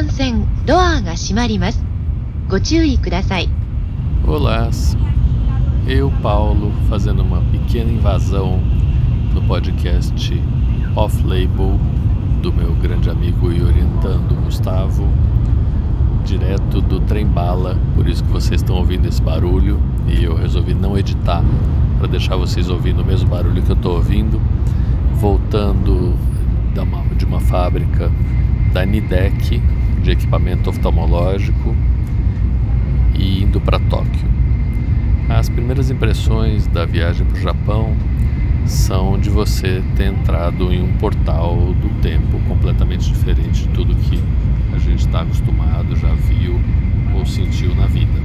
幹線ドアが閉まります。ご注意ください。 Olá, eu, Paulo, fazendo uma pequena invasão no podcast Off-Label do meu grande amigo e orientando Gustavo, direto do trem bala, por isso que vocês estão ouvindo esse barulho e eu resolvi não editar para deixar vocês ouvindo o mesmo barulho que eu estou ouvindo, voltando da uma- de uma fábrica da Nidec de equipamento oftalmológico e indo para Tóquio. As primeiras impressões da viagem para o Japão são de você ter entrado em um portal do tempo completamente diferente de tudo que a gente está acostumado, já viu ou sentiu na vida.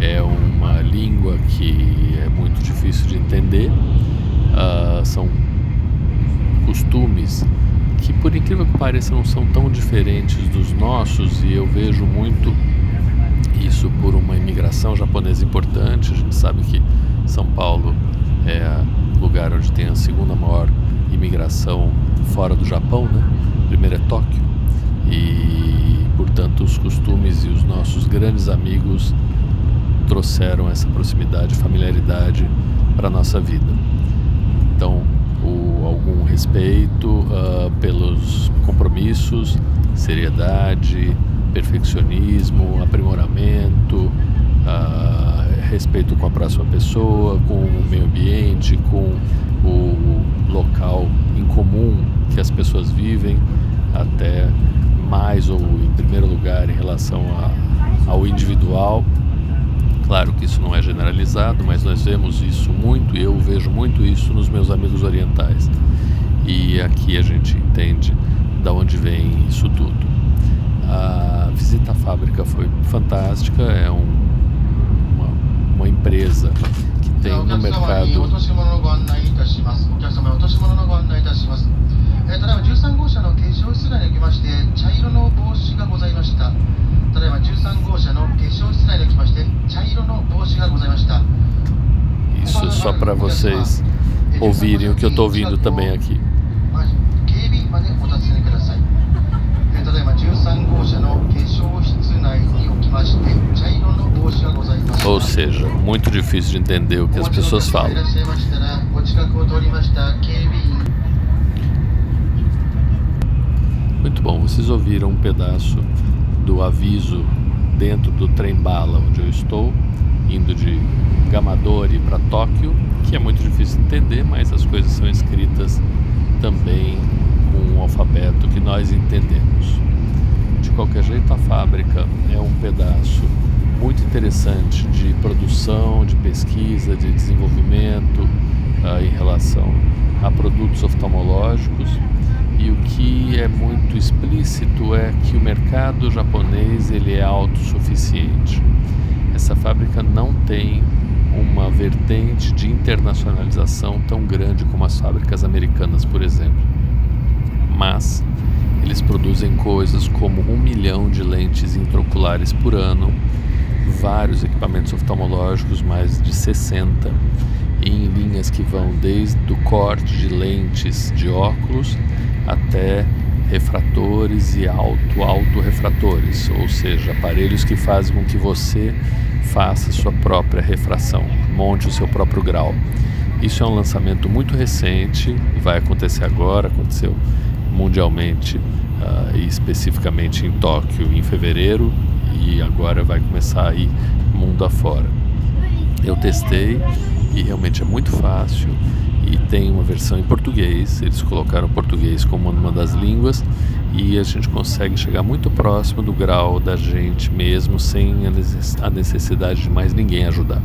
É uma língua que é muito difícil de entender, ah, são costumes que, por incrível que pareça, não são tão diferentes dos nossos e eu vejo muito isso por uma imigração japonesa importante. A gente sabe que São Paulo é o lugar onde tem a segunda maior imigração fora do Japão, né? Primeiro é Tóquio. E, portanto, os costumes e os nossos grandes amigos trouxeram essa proximidade, familiaridade para a nossa vida. Então, algum respeito ah, pelos compromissos, seriedade, perfeccionismo, aprimoramento, ah, respeito com a próxima pessoa, com o meio ambiente, com o local em comum que as pessoas vivem, até mais ou em primeiro lugar em relação a, ao individual. Claro que isso não é generalizado, mas nós vemos isso muito e eu vejo muito isso nos meus amigos orientais. E aqui a gente entende da onde vem isso tudo. A visita à fábrica foi fantástica, é um, uma, uma, empresa que tem no mercado. えーただいま13号車の化粧室内におきまして茶色の帽子がございました。ただいま13号車の化粧室内におきまして茶色の帽子がございました。Isso só para vocês ouvirem o que eu estou ouvindo também aqui. い。えーただいま13号車の化粧室内におきまして茶色の帽子がございます。Ou seja, muito difícil de entender o que as pessoas falam. らっしゃいましたらご近くを通りました警備員 Muito bom, vocês ouviram um pedaço do aviso dentro do trem bala onde eu estou, indo de Gamadori para Tóquio, que é muito difícil de entender, mas as coisas são escritas também com um alfabeto que nós entendemos. De qualquer jeito, a fábrica é um pedaço muito interessante de produção, de pesquisa, de desenvolvimento ah, em relação a produtos oftalmológicos. E o que é muito explícito é que o mercado japonês ele é autossuficiente. Essa fábrica não tem uma vertente de internacionalização tão grande como as fábricas americanas, por exemplo. Mas eles produzem coisas como um milhão de lentes intraoculares por ano, vários equipamentos oftalmológicos, mais de 60, em linhas que vão desde o corte de lentes de óculos até refratores e auto-autorrefratores, ou seja, aparelhos que fazem com que você faça sua própria refração, monte o seu próprio grau. Isso é um lançamento muito recente, vai acontecer agora, aconteceu mundialmente ah, e especificamente em Tóquio em fevereiro e agora vai começar a ir mundo afora. Eu testei e realmente é muito fácil e tem uma versão em português, eles colocaram português como uma das línguas. E a gente consegue chegar muito próximo do grau da gente mesmo sem a necess- a necessidade de mais ninguém ajudar.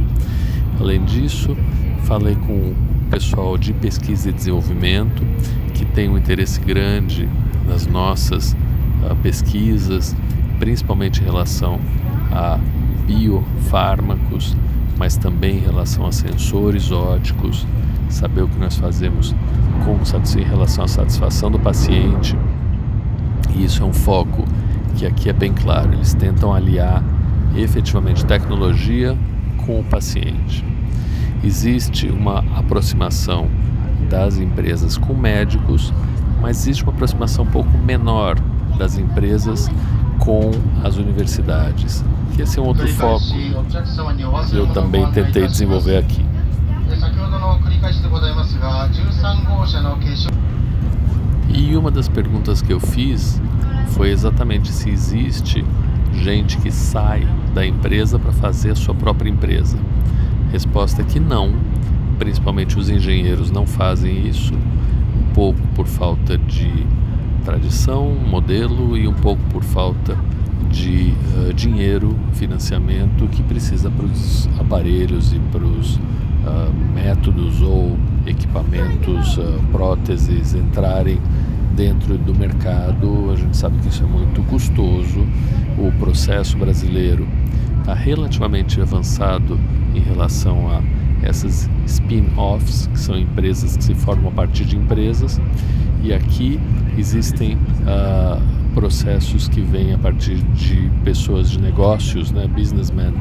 Além disso, falei com o pessoal de pesquisa e desenvolvimento que tem um interesse grande nas nossas ah, pesquisas, principalmente em relação a biofármacos, mas também em relação a sensores óticos, saber o que nós fazemos com em relação à satisfação do paciente. E isso é um foco que aqui é bem claro. Eles tentam aliar efetivamente tecnologia com o paciente. Existe uma aproximação das empresas com médicos, mas existe uma aproximação um pouco menor das empresas com as universidades. Que esse é um outro foco que eu também tentei desenvolver aqui. E uma das perguntas que eu fiz foi exatamente se existe gente que sai da empresa para fazer a sua própria empresa. Resposta é que não, principalmente os engenheiros não fazem isso, um pouco por falta de tradição, modelo e um pouco por falta de uh, dinheiro, financiamento que precisa para os aparelhos e para os uh, métodos ou equipamentos, uh, próteses entrarem dentro do mercado. A gente sabe que isso é muito custoso. O processo brasileiro está relativamente avançado em relação a essas spin-offs, que são empresas que se formam a partir de empresas, e aqui existem uh, processos que vêm a partir de pessoas de negócios, né, businessmen,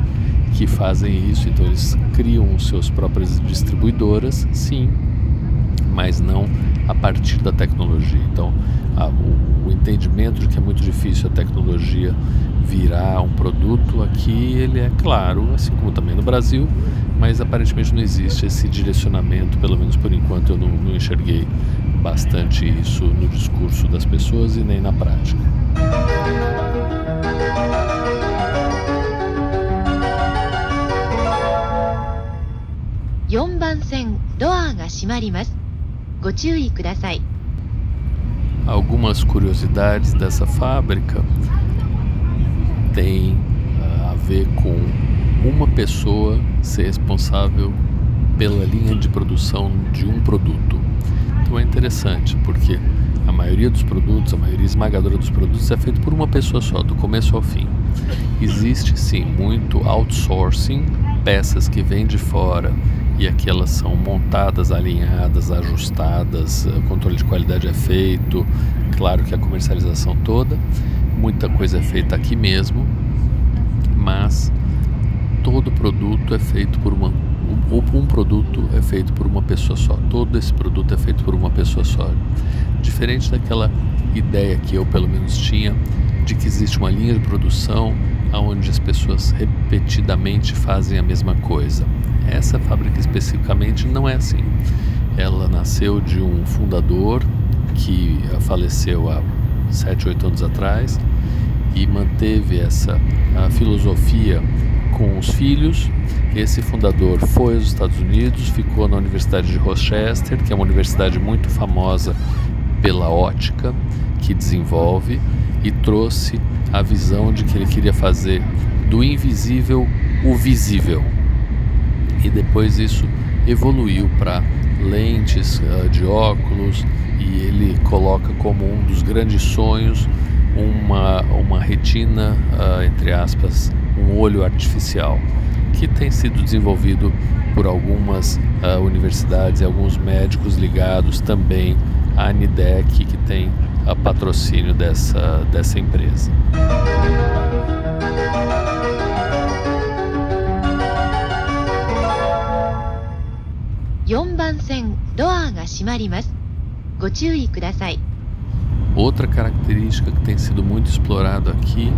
que fazem isso. Então eles criam suas próprias distribuidoras, sim, mas não a partir da tecnologia. Então, a, o, o, entendimento de que é muito difícil a tecnologia virar um produto aqui, ele é claro, assim como também no Brasil, mas aparentemente não existe esse direcionamento, pelo menos por enquanto eu não, não enxerguei bastante isso no discurso das pessoas e nem na prática. Doa ga shimarimasu. Algumas curiosidades dessa fábrica têm uh, a ver com uma pessoa ser responsável pela linha de produção de um produto. Então é interessante porque a maioria dos produtos, a maioria esmagadora dos produtos é feito por uma pessoa só, do começo ao fim. Existe sim muito outsourcing, peças que vêm de fora e aqui elas são montadas, alinhadas, ajustadas, o controle de qualidade é feito, claro que a comercialização toda, muita coisa é feita aqui mesmo, mas todo produto é feito por uma um produto é feito por uma pessoa só. Todo esse produto é feito por uma pessoa só. Diferente daquela ideia que eu pelo menos tinha de que existe uma linha de produção onde as pessoas repetidamente fazem a mesma coisa. Essa fábrica especificamente não é assim. Ela nasceu de um fundador que faleceu há 7, 8 anos atrás e manteve essa filosofia com os filhos. Esse fundador foi aos Estados Unidos, ficou na Universidade de Rochester, que é uma universidade muito famosa pela ótica que desenvolve, e trouxe a visão de que ele queria fazer do invisível o visível. E depois isso evoluiu para lentes uh, de óculos e ele coloca como um dos grandes sonhos uma, uma retina, uh, entre aspas, um olho artificial, que tem sido desenvolvido por algumas uh, universidades e alguns médicos ligados também à Nidec, que tem a patrocínio dessa, dessa empresa. Outra característica que tem sido muito explorado aqui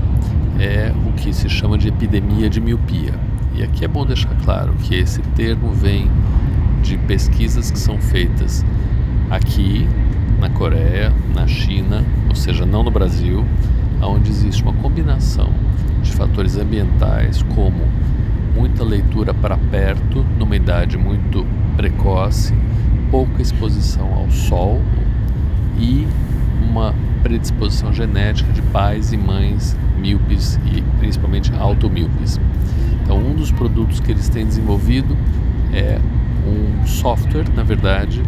é o que se chama de epidemia de miopia. E aqui é bom deixar claro que esse termo vem de pesquisas que são feitas aqui na Coreia, na China, ou seja, não no Brasil, onde existe uma combinação de fatores ambientais como muita leitura para perto, numa idade muito precoce, pouca exposição ao sol e uma predisposição genética de pais e mães míopes e principalmente automíopes. Então, um dos produtos que eles têm desenvolvido é um software, na verdade,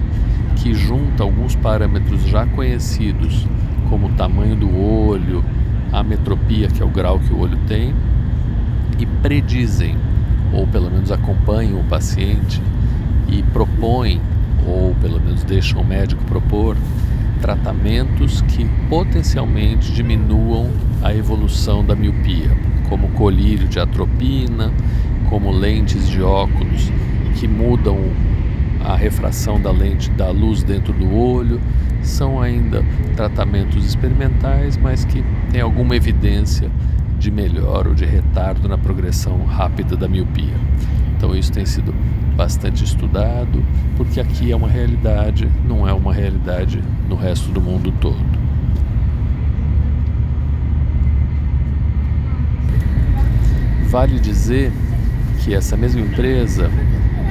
que junta alguns parâmetros já conhecidos, como o tamanho do olho, a metropia, que é o grau que o olho tem, e predizem, ou pelo menos acompanham o paciente e propõem, ou pelo menos deixam o médico propor, tratamentos que potencialmente diminuam a evolução da miopia, como colírio de atropina, como lentes de óculos que mudam a refração da lente da luz dentro do olho, são ainda tratamentos experimentais, mas que têm alguma evidência de melhora ou de retardo na progressão rápida da miopia. Então isso tem sido bastante estudado, porque aqui é uma realidade, não é uma realidade no resto do mundo todo. Vale dizer que essa mesma empresa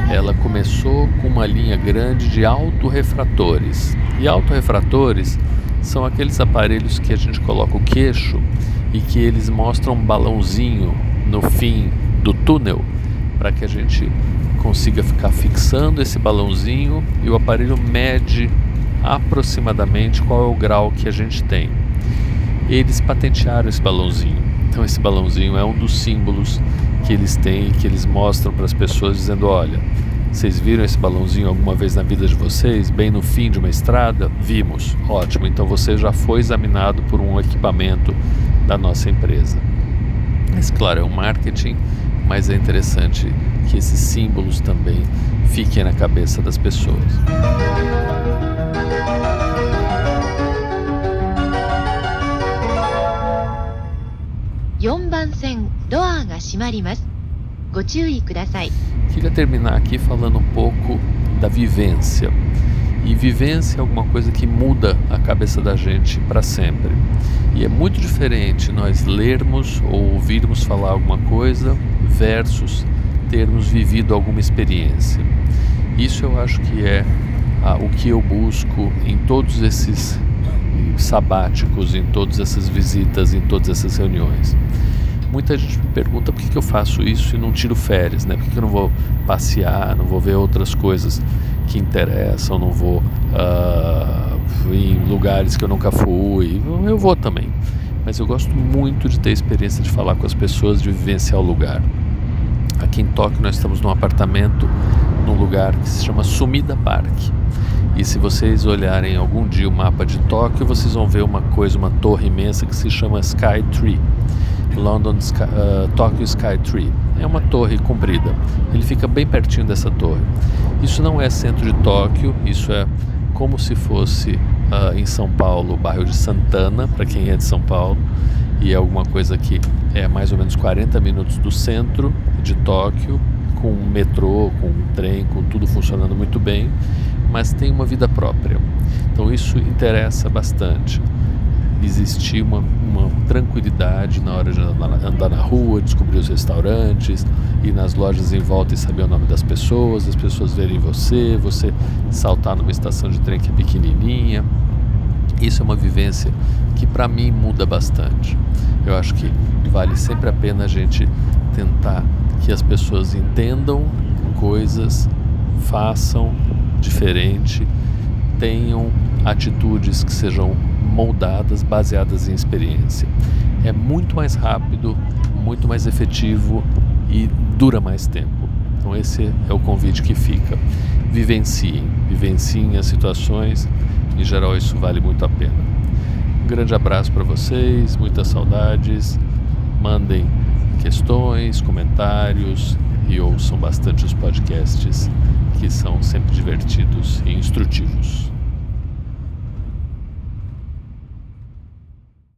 ela começou com uma linha grande de autorrefratores. E autorrefratores são aqueles aparelhos que a gente coloca o queixo e que eles mostram um balãozinho no fim do túnel para que a gente consiga ficar fixando esse balãozinho e o aparelho mede aproximadamente qual é o grau que a gente tem. Eles patentearam esse balãozinho. Então esse balãozinho é um dos símbolos que eles têm, que eles mostram para as pessoas dizendo, olha, vocês viram esse balãozinho alguma vez na vida de vocês, bem no fim de uma estrada? Vimos. Ótimo. Então você já foi examinado por um equipamento da nossa empresa. Mas claro, é um marketing, mas é interessante que esses símbolos também fiquem na cabeça das pessoas. Queria terminar aqui falando um pouco da vivência. E vivência é alguma coisa que muda a cabeça da gente para sempre. E é muito diferente nós lermos ou ouvirmos falar alguma coisa versus termos vivido alguma experiência. Isso eu acho que é ah, o que eu busco em todos esses sabáticos, em todas essas visitas, em todas essas reuniões. Muita gente me pergunta por que, que eu faço isso e não tiro férias, né? Por que, que eu não vou passear, não vou ver outras coisas que interessam, não vou uh, em lugares que eu nunca fui. Eu vou também. Mas eu gosto muito de ter a experiência de falar com as pessoas, de vivenciar o lugar. Aqui em Tóquio nós estamos num apartamento num lugar que se chama Sumida Park. E se vocês olharem algum dia o mapa de Tóquio, vocês vão ver uma coisa, uma torre imensa que se chama Sky Tree. London Sky, uh, Tokyo Sky Tree. É uma torre comprida. Ele fica bem pertinho dessa torre. Isso não é centro de Tóquio, isso é como se fosse uh, em São Paulo o bairro de Santana, para quem é de São Paulo, e é alguma coisa que é mais ou menos 40 minutos do centro de Tóquio, com um metrô, com um trem, com tudo funcionando muito bem, mas tem uma vida própria. Então isso interessa bastante existir uma, uma tranquilidade na hora de andar na rua, descobrir os restaurantes, ir nas lojas em volta e saber o nome das pessoas, as pessoas verem você, você saltar numa estação de trem que é pequenininha. Isso é uma vivência que para mim muda bastante. Eu acho que vale sempre a pena a gente tentar que as pessoas entendam coisas, façam diferente, tenham atitudes que sejam moldadas, baseadas em experiência. É muito mais rápido, muito mais efetivo e dura mais tempo. Então esse é o convite que fica. Vivenciem, vivenciem as situações. Em geral isso vale muito a pena. Um grande abraço para vocês, muitas saudades. Mandem questões, comentários e ouçam bastante os podcasts que são sempre divertidos e instrutivos.